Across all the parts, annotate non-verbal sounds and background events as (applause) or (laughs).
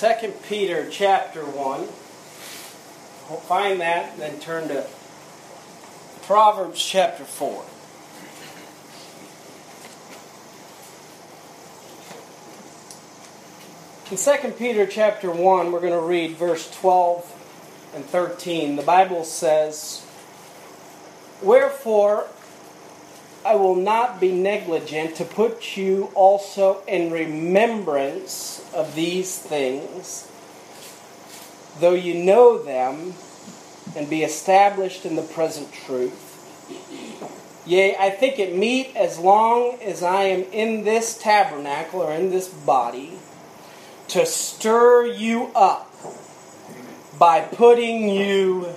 2 Peter chapter 1. Find that, and then turn to Proverbs chapter 4. In 2 Peter chapter 1, we're going to read verse 12 and 13. The Bible says, Wherefore I will not be negligent to put you also in remembrance of these things, though you know them, and be established in the present truth. Yea, I think it meet as long as I am in this tabernacle or in this body to stir you up by putting you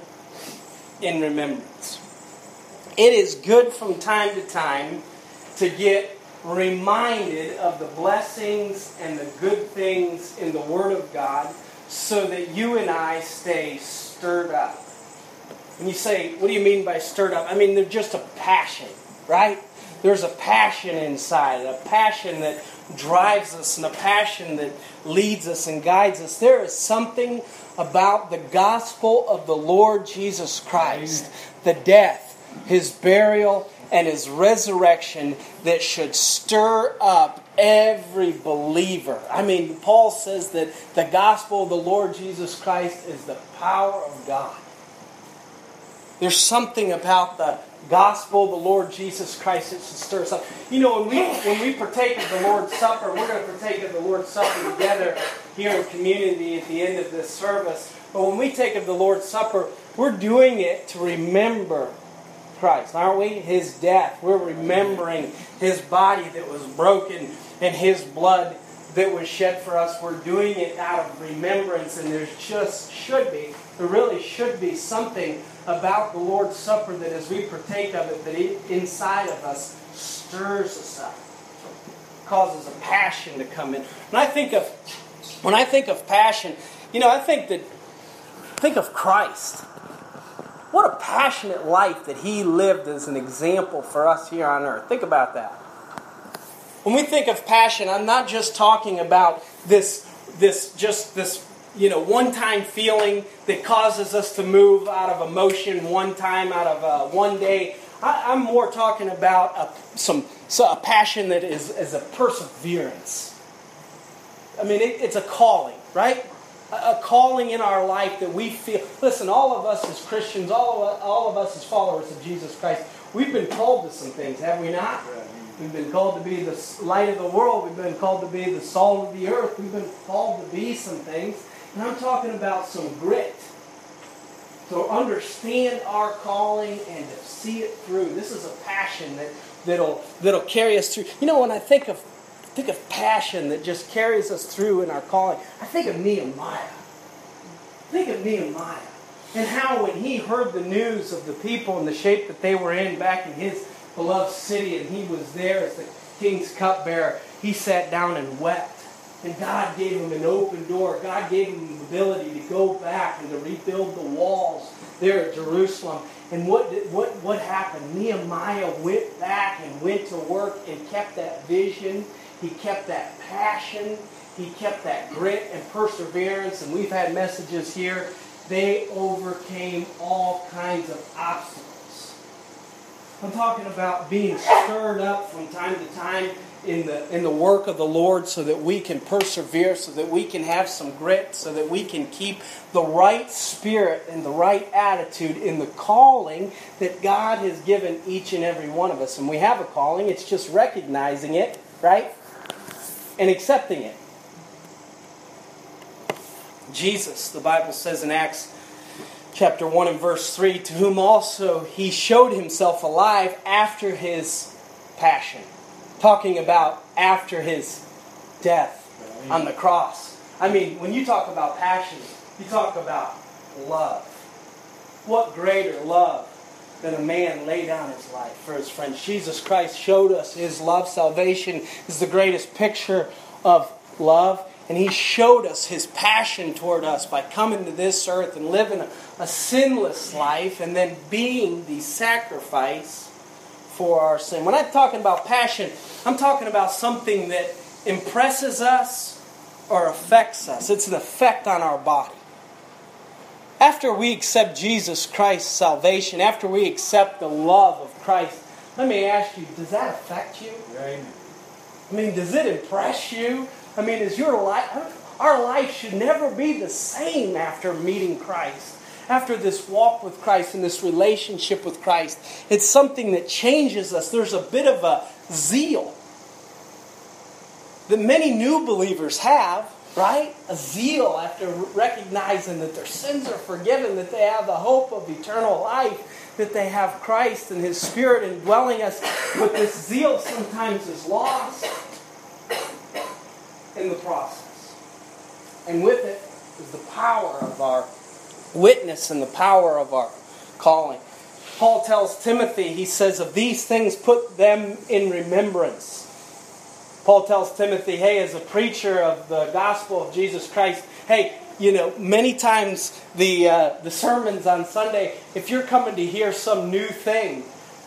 in remembrance. It is good from time to time to get reminded of the blessings and the good things in the Word of God so that you and I stay stirred up. And you say, what do you mean by stirred up? I mean, they're just a passion, right? There's a passion inside, a passion that drives us and a passion that leads us and guides us. There is something about the gospel of the Lord Jesus Christ, the death, his burial, and his resurrection that should stir up every believer. I mean, Paul says that the gospel of the Lord Jesus Christ is the power of God. There's something about the gospel, of the Lord Jesus Christ, that should stir us up. You know, when we when we partake of the Lord's Supper, we're going to partake of the Lord's Supper together here in community at the end of this service. But when we take of the Lord's Supper, we're doing it to remember Christ, aren't we? His death. We're remembering His body that was broken and His blood that was shed for us. We're doing it out of remembrance, and there just should be, there really should be something about the Lord's Supper that as we partake of it, that it, inside of us stirs us up, causes a passion to come in. When I think of when I think of passion, you know, I think that think of Christ. What a passionate life that he lived as an example for us here on earth. Think about that. When we think of passion, I'm not just talking about this this just this you know, one time feeling that causes us to move out of emotion one time, out of uh, one day. I, am more talking about a, some so a passion that is, is a perseverance. I mean, it, it's a calling, right? A, calling in our life that we feel. Listen, all of us as Christians, all of, all of us as followers of Jesus Christ, we've been called to some things, have we not? We've been called to be the light of the world. We've been called to be the salt of the earth. We've been called to be some things. And I'm talking about some grit. To understand our calling and to see it through. This is a passion that, that'll, that'll carry us through. You know, when I think of, think of passion that just carries us through in our calling, I think of Nehemiah. Think of Nehemiah. And how when he heard the news of the people and the shape that they were in back in his beloved city and he was there as the king's cupbearer, he sat down and wept and God gave him an open door. God gave him the ability to go back and to rebuild the walls there at Jerusalem. And what, what, what happened? Nehemiah went back and went to work and kept that vision. He kept that passion. He kept that grit and perseverance. And we've had messages here. They overcame all kinds of obstacles. I'm talking about being stirred up from time to time in the in the work of the Lord so that we can persevere, so that we can have some grit, so that we can keep the right spirit and the right attitude in the calling that God has given each and every one of us. And we have a calling, it's just recognizing it, right? And accepting it. Jesus, the Bible says in Acts chapter 1 and verse 3, to whom also he showed himself alive after his passion talking about after his death on the cross. I mean, when you talk about passion, you talk about love. What greater love than a man lay down his life for his friends? Jesus Christ showed us his love. Salvation is the greatest picture of love. And he showed us his passion toward us by coming to this earth and living a, a sinless life and then being the sacrifice for our sin. When I'm talking about passion, I'm talking about something that impresses us or affects us. It's an effect on our body. After we accept Jesus Christ's salvation, after we accept the love of Christ, let me ask you, does that affect you? Amen. I mean, does it impress you? I mean, is your life our life should never be the same after meeting Christ. After this walk with Christ and this relationship with Christ, it's something that changes us. There's a bit of a zeal that many new believers have, right? A zeal after recognizing that their sins are forgiven, that they have the hope of eternal life, that they have Christ and His Spirit indwelling us. But this zeal sometimes is lost in the process. And with it is the power of our witness and the power of our calling. Paul tells Timothy, he says, of these things put them in remembrance. Paul tells Timothy, hey, as a preacher of the gospel of Jesus Christ, hey, you know, many times the, uh, the sermons on Sunday, if you're coming to hear some new thing,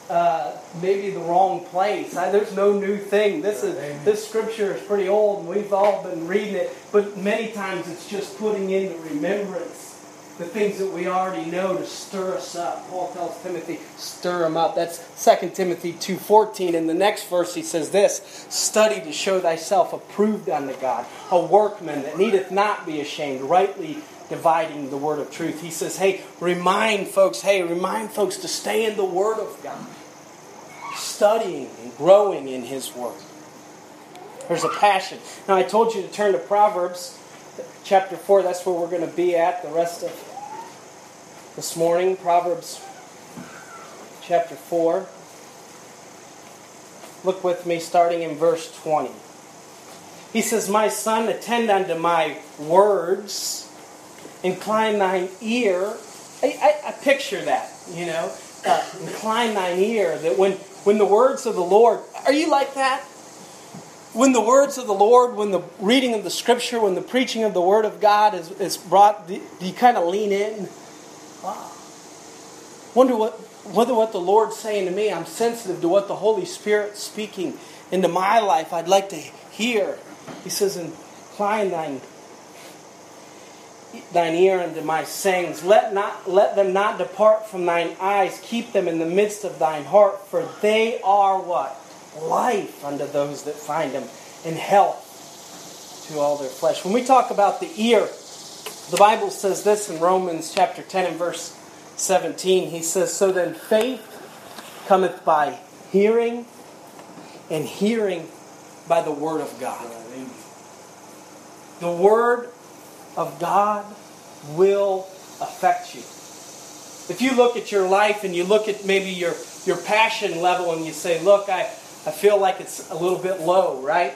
uh, maybe the wrong place. I, there's no new thing. This is this scripture is pretty old, and we've all been reading it. But many times it's just putting into remembrance the things that we already know to stir us up. Paul tells Timothy, "Stir them up." That's 2 Timothy two fourteen. In the next verse, he says this: "Study to show thyself approved unto God, a workman that needeth not be ashamed, rightly." dividing the word of truth. He says, hey, remind folks, hey, remind folks to stay in the word of God, studying and growing in his word. There's a passion. Now, I told you to turn to Proverbs chapter 4. That's where we're going to be at the rest of this morning. Proverbs chapter 4. Look with me starting in verse 20. He says, My son, attend unto my words incline thine ear. I, I, I picture that, you know, uh, incline thine ear. That when, when the words of the Lord, are you like that? When the words of the Lord, when the reading of the Scripture, when the preaching of the Word of God is, is brought, do you kind of lean in? Wow. Wonder what, wonder what the Lord's saying to me. I'm sensitive to what the Holy Spirit's speaking into my life. I'd like to hear. He says, incline thine thine ear unto my sayings. Let, not, let them not depart from thine eyes. Keep them in the midst of thine heart, for they are what? Life unto those that find them, and health to all their flesh. When we talk about the ear, the Bible says this in Romans chapter 10 and verse 17. He says, So then faith cometh by hearing, and hearing by the word of God. The word of God will affect you. If you look at your life and you look at maybe your, your passion level and you say, look, I, I feel like it's a little bit low, right?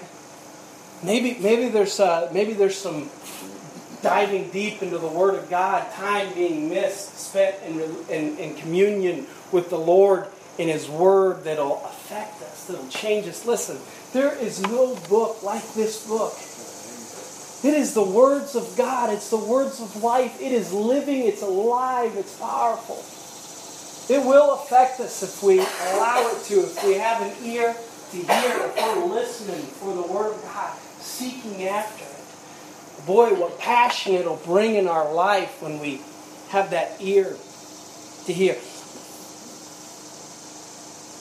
Maybe, maybe, there's, uh, maybe there's some diving deep into the Word of God, time being missed, spent in, in, in communion with the Lord in His Word that'll affect us, that'll change us. Listen, there is no book like this book. It is the words of God. It's the words of life. It is living. It's alive. It's powerful. It will affect us if we allow it to, if we have an ear to hear, if we're listening for the Word of God, seeking after it. Boy, what passion it'll bring in our life when we have that ear to hear.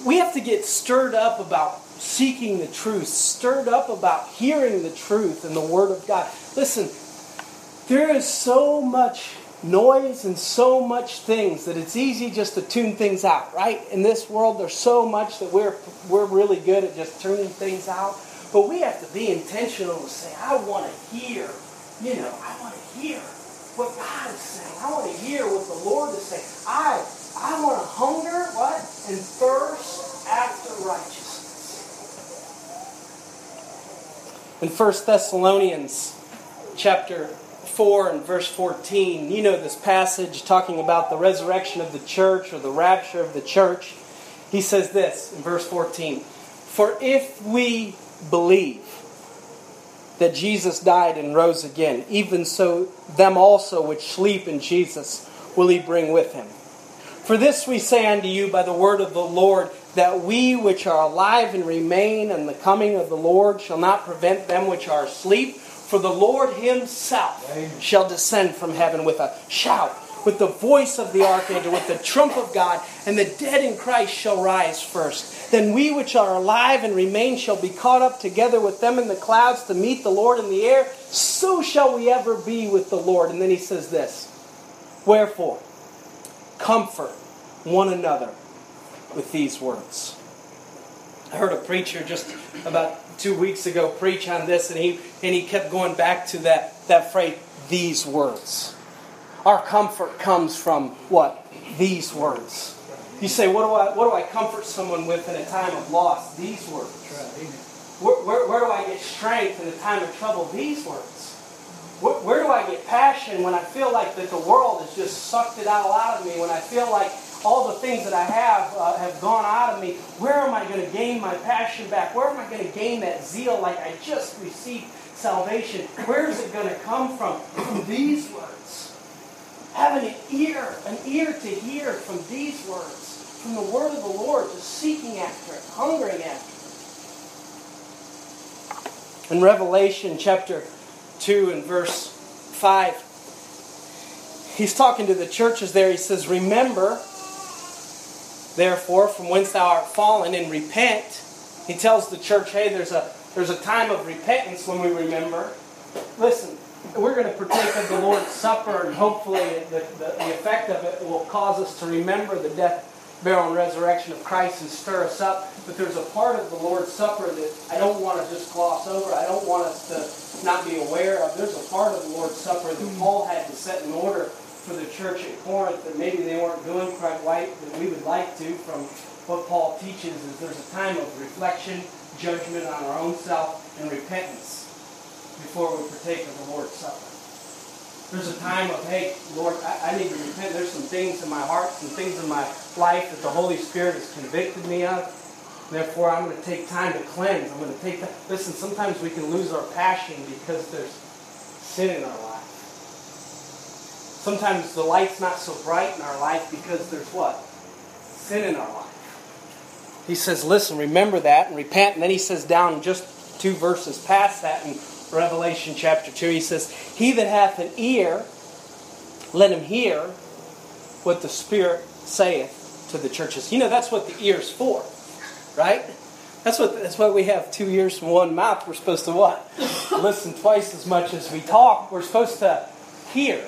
We have to get stirred up about seeking the truth, stirred up about hearing the truth and the Word of God. Listen, there is so much noise and so much things that it's easy just to tune things out, right? In this world, there's so much that we're, we're really good at just tuning things out. But we have to be intentional to say, I want to hear, you know, I want to hear what God is saying. I want to hear what the Lord is saying. I, I want to hunger, what? And thirst after righteousness. In 1 Thessalonians chapter 4 and verse 14, you know this passage talking about the resurrection of the church or the rapture of the church. He says this in verse 14 For if we believe that Jesus died and rose again, even so them also which sleep in Jesus will he bring with him. For this we say unto you by the word of the Lord that we which are alive and remain and the coming of the Lord shall not prevent them which are asleep. For the Lord himself shall descend from heaven with a shout, with the voice of the archangel, with the trump of God, and the dead in Christ shall rise first. Then we which are alive and remain shall be caught up together with them in the clouds to meet the Lord in the air. So shall we ever be with the Lord. And then he says this Wherefore, comfort one another with these words. I heard a preacher just about two weeks ago preach on this, and he and he kept going back to that that phrase, these words. Our comfort comes from what? These words. You say, what do I what do I comfort someone with in a time of loss? These words. Where, where, where do I get strength in a time of trouble? These words. Where, where do I get passion when I feel like that the world has just sucked it all out of me? When I feel like all the things that I have uh, have gone out of me. Where am I going to gain my passion back? Where am I going to gain that zeal like I just received salvation? Where is it going to come from? From these words. Having an ear, an ear to hear from these words, from the word of the Lord, just seeking after it, hungering after it. In Revelation chapter 2 and verse 5, he's talking to the churches there. He says, Remember therefore, from whence thou art fallen, and repent. He tells the church, hey, there's a, there's a time of repentance when we remember. Listen, we're going to partake of the Lord's Supper, and hopefully the, the, the effect of it will cause us to remember the death, burial, and resurrection of Christ and stir us up. But there's a part of the Lord's Supper that I don't want to just gloss over. I don't want us to not be aware of. There's a part of the Lord's Supper that Paul had to set in order for the church at Corinth that maybe they weren't doing quite right that we would like to from what Paul teaches is there's a time of reflection, judgment on our own self, and repentance before we partake of the Lord's Supper. There's a time of, hey, Lord, I, I need to repent. There's some things in my heart, some things in my life that the Holy Spirit has convicted me of. Therefore, I'm going to take time to cleanse. I'm going to take time. Listen, sometimes we can lose our passion because there's sin in our life. Sometimes the light's not so bright in our life because there's what? Sin in our life. He says, listen, remember that and repent. And then he says down just two verses past that in Revelation chapter 2, he says, He that hath an ear, let him hear what the Spirit saith to the churches. You know, that's what the ear's for, right? That's what that's why we have two ears and one mouth. We're supposed to what? (laughs) Listen twice as much as we talk. We're supposed to hear.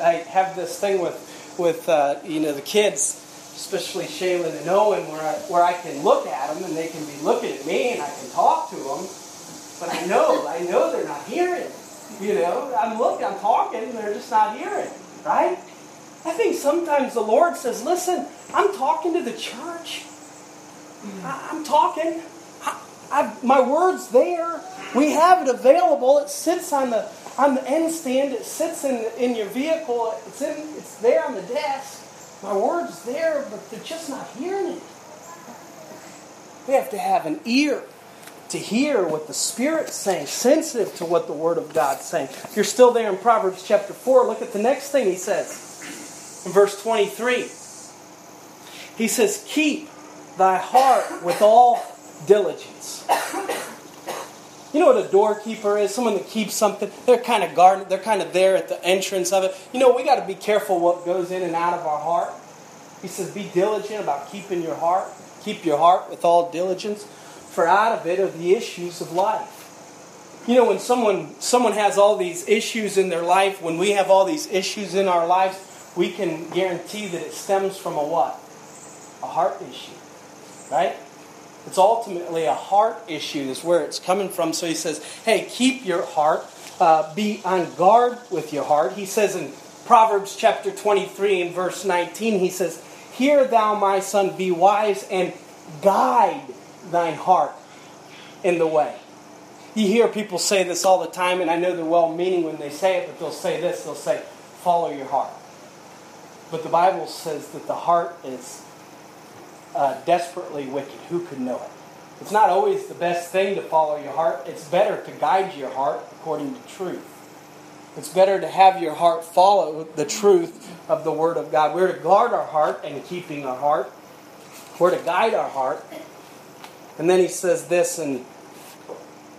I have this thing with with uh, you know the kids, especially Shaylin and Owen, where I, where I can look at them and they can be looking at me and I can talk to them, but I know I know they're not hearing. You know, I'm looking, I'm talking, they're just not hearing, right? I think sometimes the Lord says, "Listen, I'm talking to the church. I, am talking. I, my word's there. We have it available. It sits on the on the end stand. It sits in, in your vehicle. It's, in, it's there on the desk. My word's there, but they're just not hearing it. We have to have an ear to hear what the Spirit's saying, sensitive to what the Word of God's saying. If you're still there in Proverbs chapter 4, look at the next thing he says in verse 23. He says, Keep thy heart with all diligence. You know what a doorkeeper is? Someone that keeps something. They're kind of guarding. They're kind of there at the entrance of it. You know, we got to be careful what goes in and out of our heart. He says, "Be diligent about keeping your heart. Keep your heart with all diligence, for out of it are the issues of life." You know, when someone someone has all these issues in their life, when we have all these issues in our lives, we can guarantee that it stems from a what? A heart issue, right? It's ultimately a heart issue, is where it's coming from. So he says, hey, keep your heart. Uh, be on guard with your heart. He says in Proverbs chapter 23 and verse 19, he says, Hear thou, my son, be wise and guide thine heart in the way. You hear people say this all the time, and I know they're well meaning when they say it, but they'll say this they'll say, Follow your heart. But the Bible says that the heart is uh, desperately wicked. Who could know it? It's not always the best thing to follow your heart. It's better to guide your heart according to truth. It's better to have your heart follow the truth of the Word of God. We're to guard our heart and keeping our heart. We're to guide our heart. And then he says this in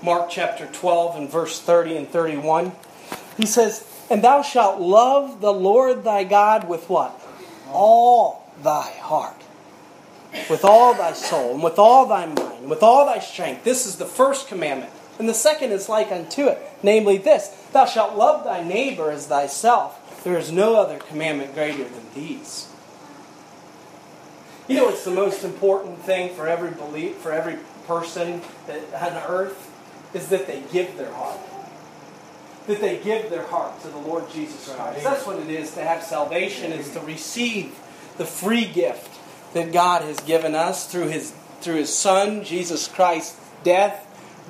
Mark chapter 12 and verse 30 and 31. He says, And thou shalt love the Lord thy God with what? All thy heart. With all thy soul, and with all thy mind, and with all thy strength. This is the first commandment. And the second is like unto it, namely this Thou shalt love thy neighbor as thyself. There is no other commandment greater than these. You know what's the most important thing for every belief, for every person that, on earth? Is that they give their heart. That they give their heart to the Lord Jesus Christ. That's what it is to have salvation, is to receive the free gift that God has given us through his, through his Son, Jesus Christ's death,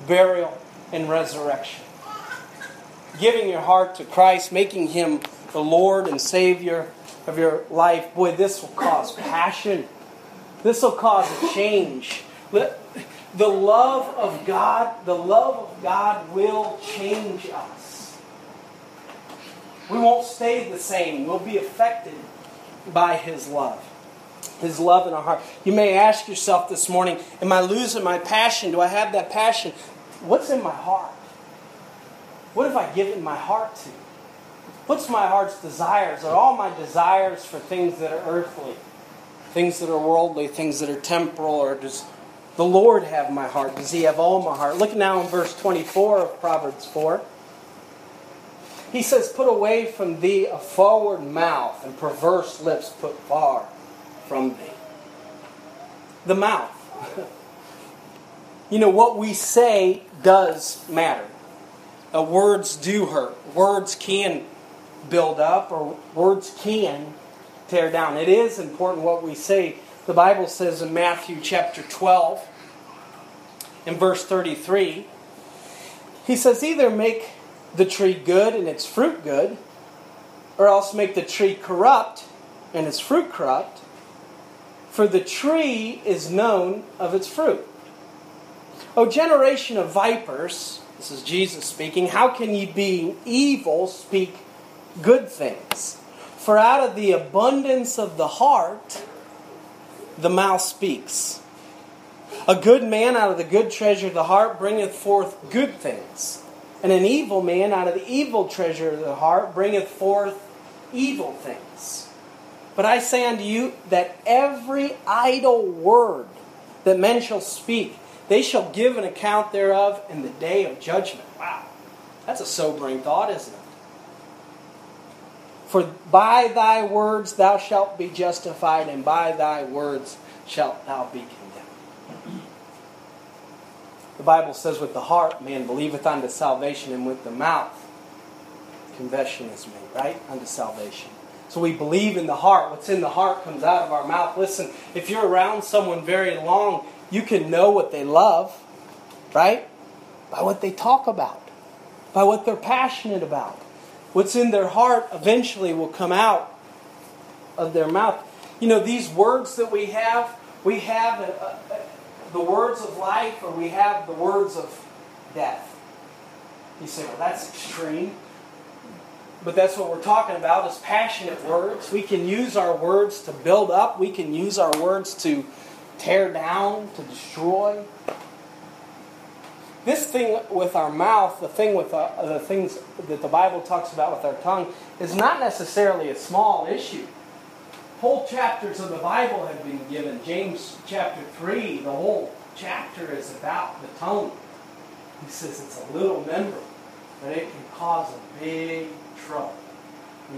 burial, and resurrection. Giving your heart to Christ, making him the Lord and Savior of your life, boy, this will cause passion. This will cause a change. The love of God, the love of God will change us. We won't stay the same. We'll be affected by His love. His love in our heart. You may ask yourself this morning, Am I losing my passion? Do I have that passion? What's in my heart? What have I given my heart to? What's my heart's desires? Are all my desires for things that are earthly, things that are worldly, things that are temporal, or does the Lord have my heart? Does He have all my heart? Look now in verse 24 of Proverbs 4. He says, Put away from thee a forward mouth, and perverse lips put far from thee. The mouth. you know, what we say does matter. Uh, words do hurt. Words can build up, or words can tear down. It is important what we say. The Bible says in Matthew chapter 12, in verse 33, he says, Either make the tree good and its fruit good, or else make the tree corrupt and its fruit corrupt. For the tree is known of its fruit. O generation of vipers, this is Jesus speaking, how can ye being evil speak good things? For out of the abundance of the heart, the mouth speaks. A good man out of the good treasure of the heart bringeth forth good things, and an evil man out of the evil treasure of the heart bringeth forth evil things. But I say unto you that every idle word that men shall speak, they shall give an account thereof in the day of judgment. Wow. That's a sobering thought, isn't it? For by thy words thou shalt be justified, and by thy words shalt thou be condemned. The Bible says, with the heart man believeth unto salvation, and with the mouth confession is made, right? Unto salvation. So we believe in the heart. What's in the heart comes out of our mouth. Listen, if you're around someone very long, you can know what they love, right? By what they talk about, by what they're passionate about. What's in their heart eventually will come out of their mouth. You know, these words that we have, we have a, a, a, the words of life or we have the words of death. You say, well, that's extreme. But that's what we're talking about is passionate words. We can use our words to build up. We can use our words to tear down, to destroy. This thing with our mouth, the thing with our, uh, the things that the Bible talks about with our tongue, is not necessarily a small issue. Whole chapters of the Bible have been given. James chapter 3, the whole chapter is about the tongue. He says it's a little member, but it can cause a big trouble.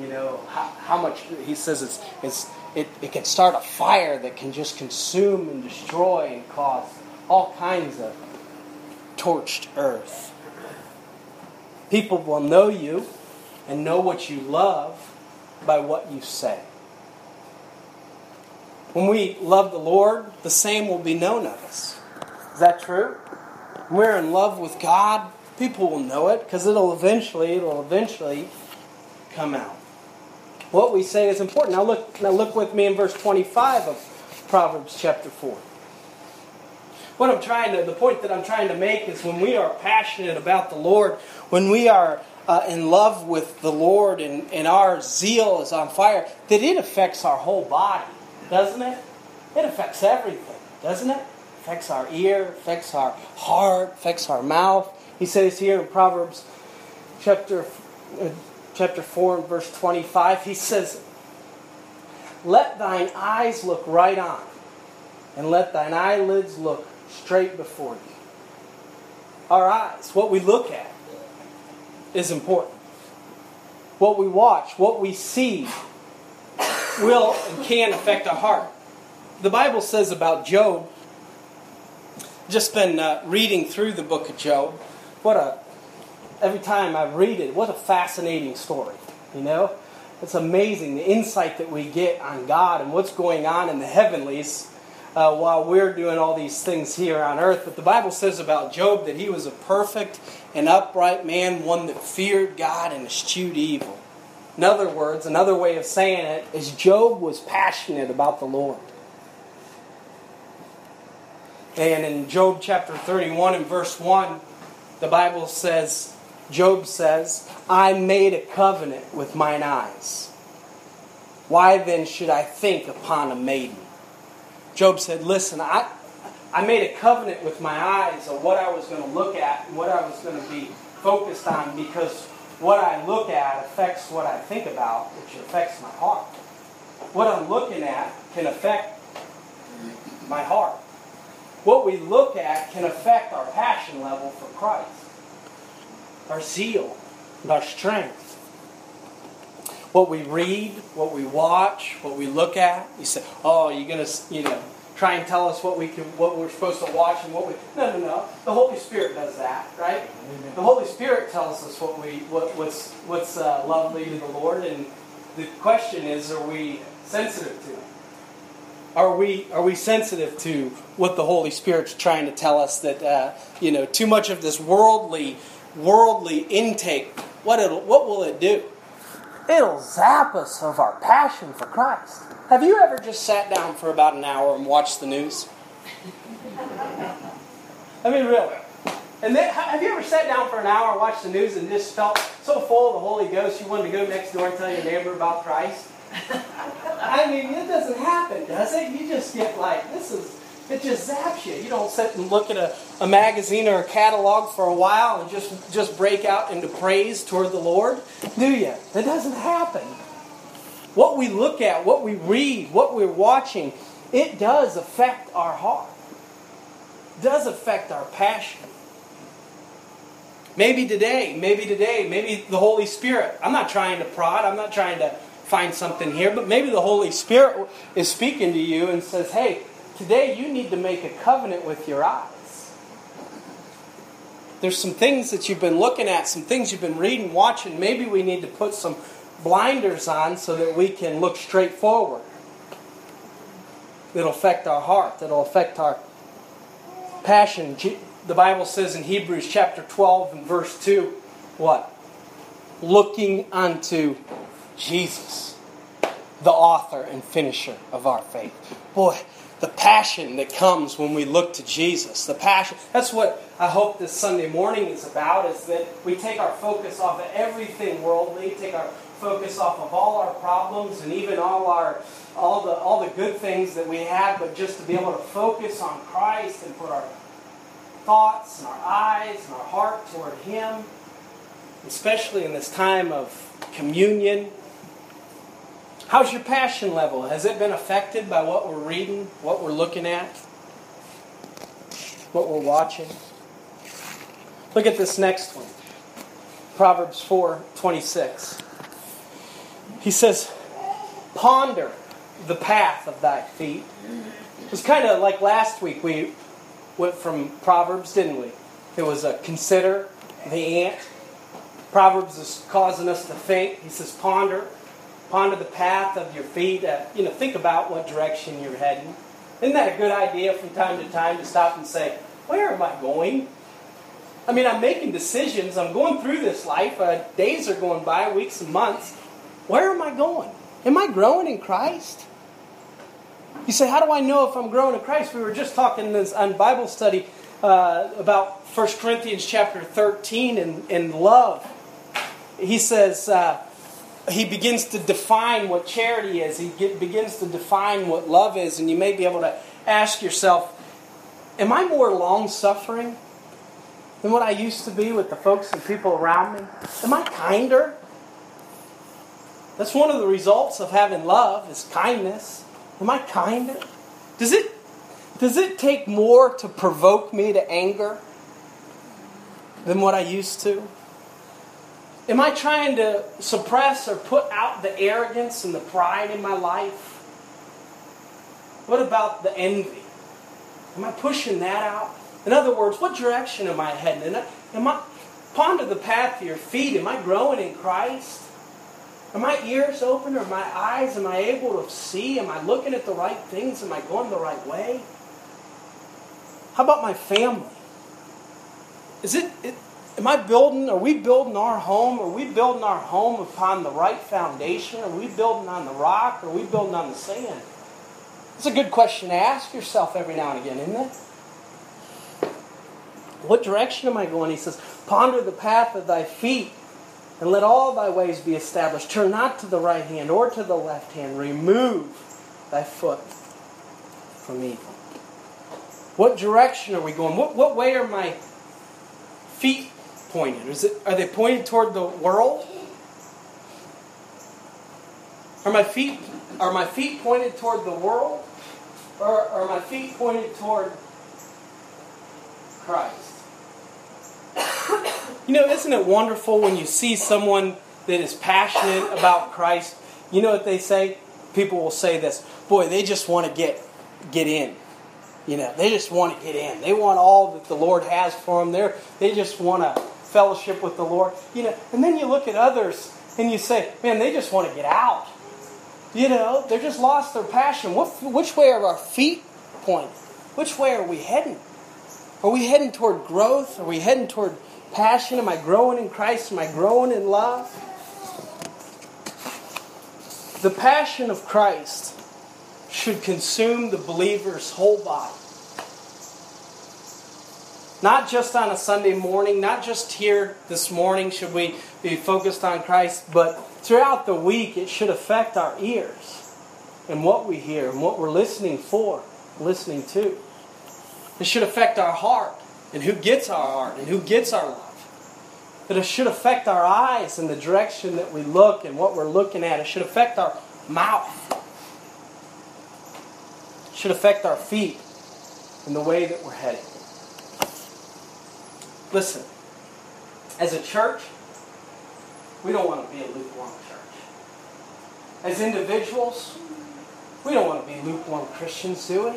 You know, how, how much, he says it's, it's, it, it can start a fire that can just consume and destroy and cause all kinds of torched earth. People will know you and know what you love by what you say. When we love the Lord, the same will be known of us. Is that true? When we're in love with God, people will know it because it'll eventually, it'll eventually come out. What we say is important. Now look, now look with me in verse 25 of Proverbs chapter 4. What I'm trying to, the point that I'm trying to make is when we are passionate about the Lord, when we are uh, in love with the Lord and, and our zeal is on fire, that it affects our whole body, doesn't it? It affects everything, doesn't it? Affects our ear, affects our heart, affects our mouth, He says here in Proverbs chapter, uh, chapter 4 and verse 25, he says, Let thine eyes look right on, and let thine eyelids look straight before thee. Our eyes, what we look at, is important. What we watch, what we see, will and can affect our heart. The Bible says about Job, just been uh, reading through the book of Job. What a, every time I read it, what a fascinating story, you know? It's amazing the insight that we get on God and what's going on in the heavenlies uh, while we're doing all these things here on earth. But the Bible says about Job that he was a perfect and upright man, one that feared God and eschewed evil. In other words, another way of saying it is Job was passionate about the Lord. And in Job chapter 31 and verse 1, the Bible says, Job says, I made a covenant with mine eyes. Why then should I think upon a maiden? Job said, Listen, I, I made a covenant with my eyes of what I was going to look at and what I was going to be focused on because what I look at affects what I think about, which affects my heart. What I'm looking at can affect my heart. What we look at can affect our passion level for Christ, our zeal, and our strength. What we read, what we watch, what we look at. You say, "Oh, you're gonna, you know, try and tell us what we can, what we're supposed to watch and what we." No, no, no. The Holy Spirit does that, right? The Holy Spirit tells us what we, what, what's, what's uh, lovely to the Lord, and the question is, are we sensitive to it? Are we are we sensitive to what the Holy Spirit's trying to tell us that uh, you know too much of this worldly worldly intake? What it what will it do? It'll zap us of our passion for Christ. Have you ever just sat down for about an hour and watched the news? I mean, really. And then, have you ever sat down for an hour and watched the news and just felt so full of the Holy Ghost you wanted to go next door and tell your neighbor about Christ? (laughs) I mean, it doesn't happen, does it? You just get like, this is, it just zaps you. You don't sit and look at a, a magazine or a catalog for a while and just, just break out into praise toward the Lord, do you? That doesn't happen. What we look at, what we read, what we're watching, it does affect our heart. Does affect our passion. Maybe today, maybe today, maybe the Holy Spirit. I'm not trying to prod, I'm not trying to find something here, but maybe the Holy Spirit is speaking to you and says, hey, today you need to make a covenant with your eyes. There's some things that you've been looking at, some things you've been reading, watching. Maybe we need to put some blinders on so that we can look straight forward. It'll affect our heart, it'll affect our passion. The Bible says in Hebrews chapter 12 and verse 2 what? Looking unto Jesus, the author and finisher of our faith. Boy, the passion that comes when we look to Jesus, the passion. That's what I hope this Sunday morning is about, is that we take our focus off of everything worldly, take our focus off of all our problems and even all our all the all the good things that we have, but just to be able to focus on Christ and put our thoughts and our eyes and our heart toward Him, especially in this time of communion How's your passion level? Has it been affected by what we're reading, what we're looking at, what we're watching? Look at this next one. Proverbs 4:26. He says, "Ponder the path of thy feet." It was kind of like last week we went from Proverbs, didn't we? It was a consider the ant. Proverbs is causing us to think. He says, "Ponder." Ponder the path of your feet. Uh, you know, think about what direction you're heading. Isn't that a good idea from time to time to stop and say, where am I going? I mean, I'm making decisions. I'm going through this life. Uh, days are going by, weeks and months. Where am I going? Am I growing in Christ? You say, how do I know if I'm growing in Christ? We were just talking in this on Bible study uh, about 1 Corinthians chapter 13 and, and love. He says, uh, he begins to define what charity is. He get, begins to define what love is. And you may be able to ask yourself, Am I more long suffering? than what I used to be with the folks and people around me? Am I kinder? That's one of the results of having love is kindness. Am I kinder? Does it does it take more to provoke me to anger than what I used to? Am I trying to suppress or put out the arrogance and the pride in my life? What about the envy? Am I pushing that out? In other words, what direction am I heading? Am I ponder the path to your feet? Am I growing in Christ? Are my ears open? Are my eyes? Am I able to see? Am I looking at the right things? Am I going the right way? How about my family? Is it, it am I building, are we building our home? Are we building our home upon the right foundation? Are we building on the rock? Are we building on the sand? It's a good question to ask yourself every now and again, isn't it? What direction am I going? He says, Ponder the path of thy feet and let all thy ways be established. Turn not to the right hand or to the left hand. Remove thy foot from evil. What direction are we going? What, what way are my feet pointed? It, are they pointed toward the world? Are my feet are my feet pointed toward the world? Or are my feet pointed toward Christ? (coughs) You know, isn't it wonderful when you see someone that is passionate about Christ? You know what they say? People will say this, boy, they just want to get get in. You know, they just want to get in. They want all that the Lord has for them. They they just want to fellowship with the Lord. You know, and then you look at others and you say, man, they just want to get out. You know, they're just lost their passion. What, which way are our feet pointing? Which way are we heading? Are we heading toward growth? Are we heading toward passion? Am I growing in Christ? Am I growing in love? The passion of Christ should consume the believer's whole body. Not just on a Sunday morning, not just here this morning should we be focused on Christ, but throughout the week it should affect our ears and what we hear and what we're listening for, listening to. It should affect our heart and who gets our heart and who gets our love. That it should affect our eyes and the direction that we look and what we're looking at. It should affect our mouth. It should affect our feet and the way that we're heading. Listen, as a church, we don't want to be a lukewarm church. As individuals, we don't want to be lukewarm Christians, do we?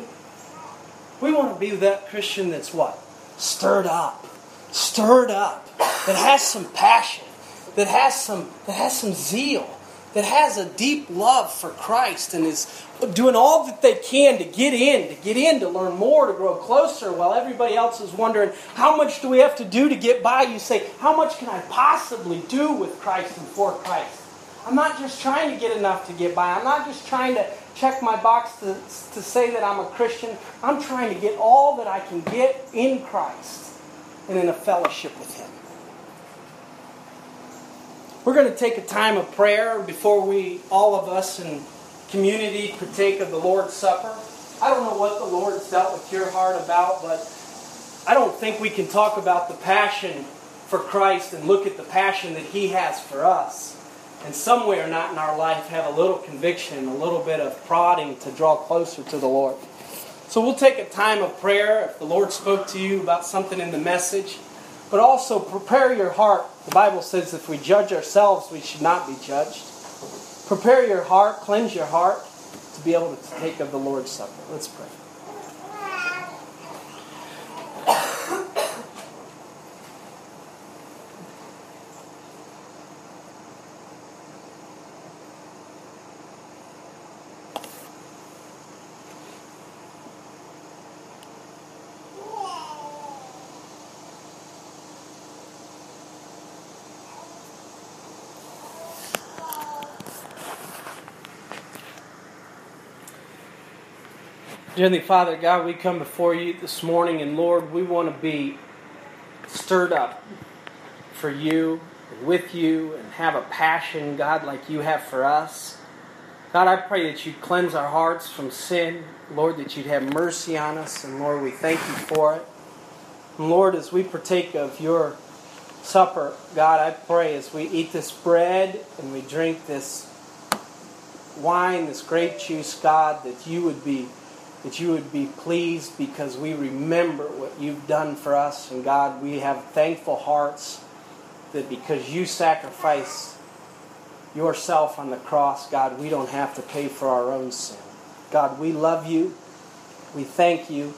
We want to be that Christian that's what? Stirred up. Stirred up. That has some passion. That has some that has some zeal. That has a deep love for Christ and is doing all that they can to get in, to get in, to learn more, to grow closer, while everybody else is wondering, how much do we have to do to get by? You say, how much can I possibly do with Christ and for Christ? I'm not just trying to get enough to get by. I'm not just trying to check my box to, to say that I'm a Christian. I'm trying to get all that I can get in Christ and in a fellowship with Him. We're going to take a time of prayer before we, all of us in community, partake of the Lord's Supper. I don't know what the Lord's dealt with your heart about, but I don't think we can talk about the passion for Christ and look at the passion that He has for us and somewhere or not in our life have a little conviction, a little bit of prodding to draw closer to the Lord. So we'll take a time of prayer if the Lord spoke to you about something in the message. But also prepare your heart. The Bible says if we judge ourselves, we should not be judged. Prepare your heart, cleanse your heart to be able to take of the Lord's Supper. Let's pray. Heavenly Father, God, we come before you this morning, and Lord, we want to be stirred up for you and with you and have a passion, God, like you have for us. God, I pray that you'd cleanse our hearts from sin. Lord, that you'd have mercy on us, and Lord, we thank you for it. And Lord, as we partake of your supper, God, I pray as we eat this bread and we drink this wine, this grape juice, God, that you would be that you would be pleased because we remember what you've done for us. And God, we have thankful hearts that because you sacrificed yourself on the cross, God, we don't have to pay for our own sin. God, we love you. We thank you.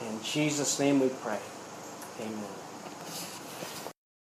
In Jesus' name we pray. Amen.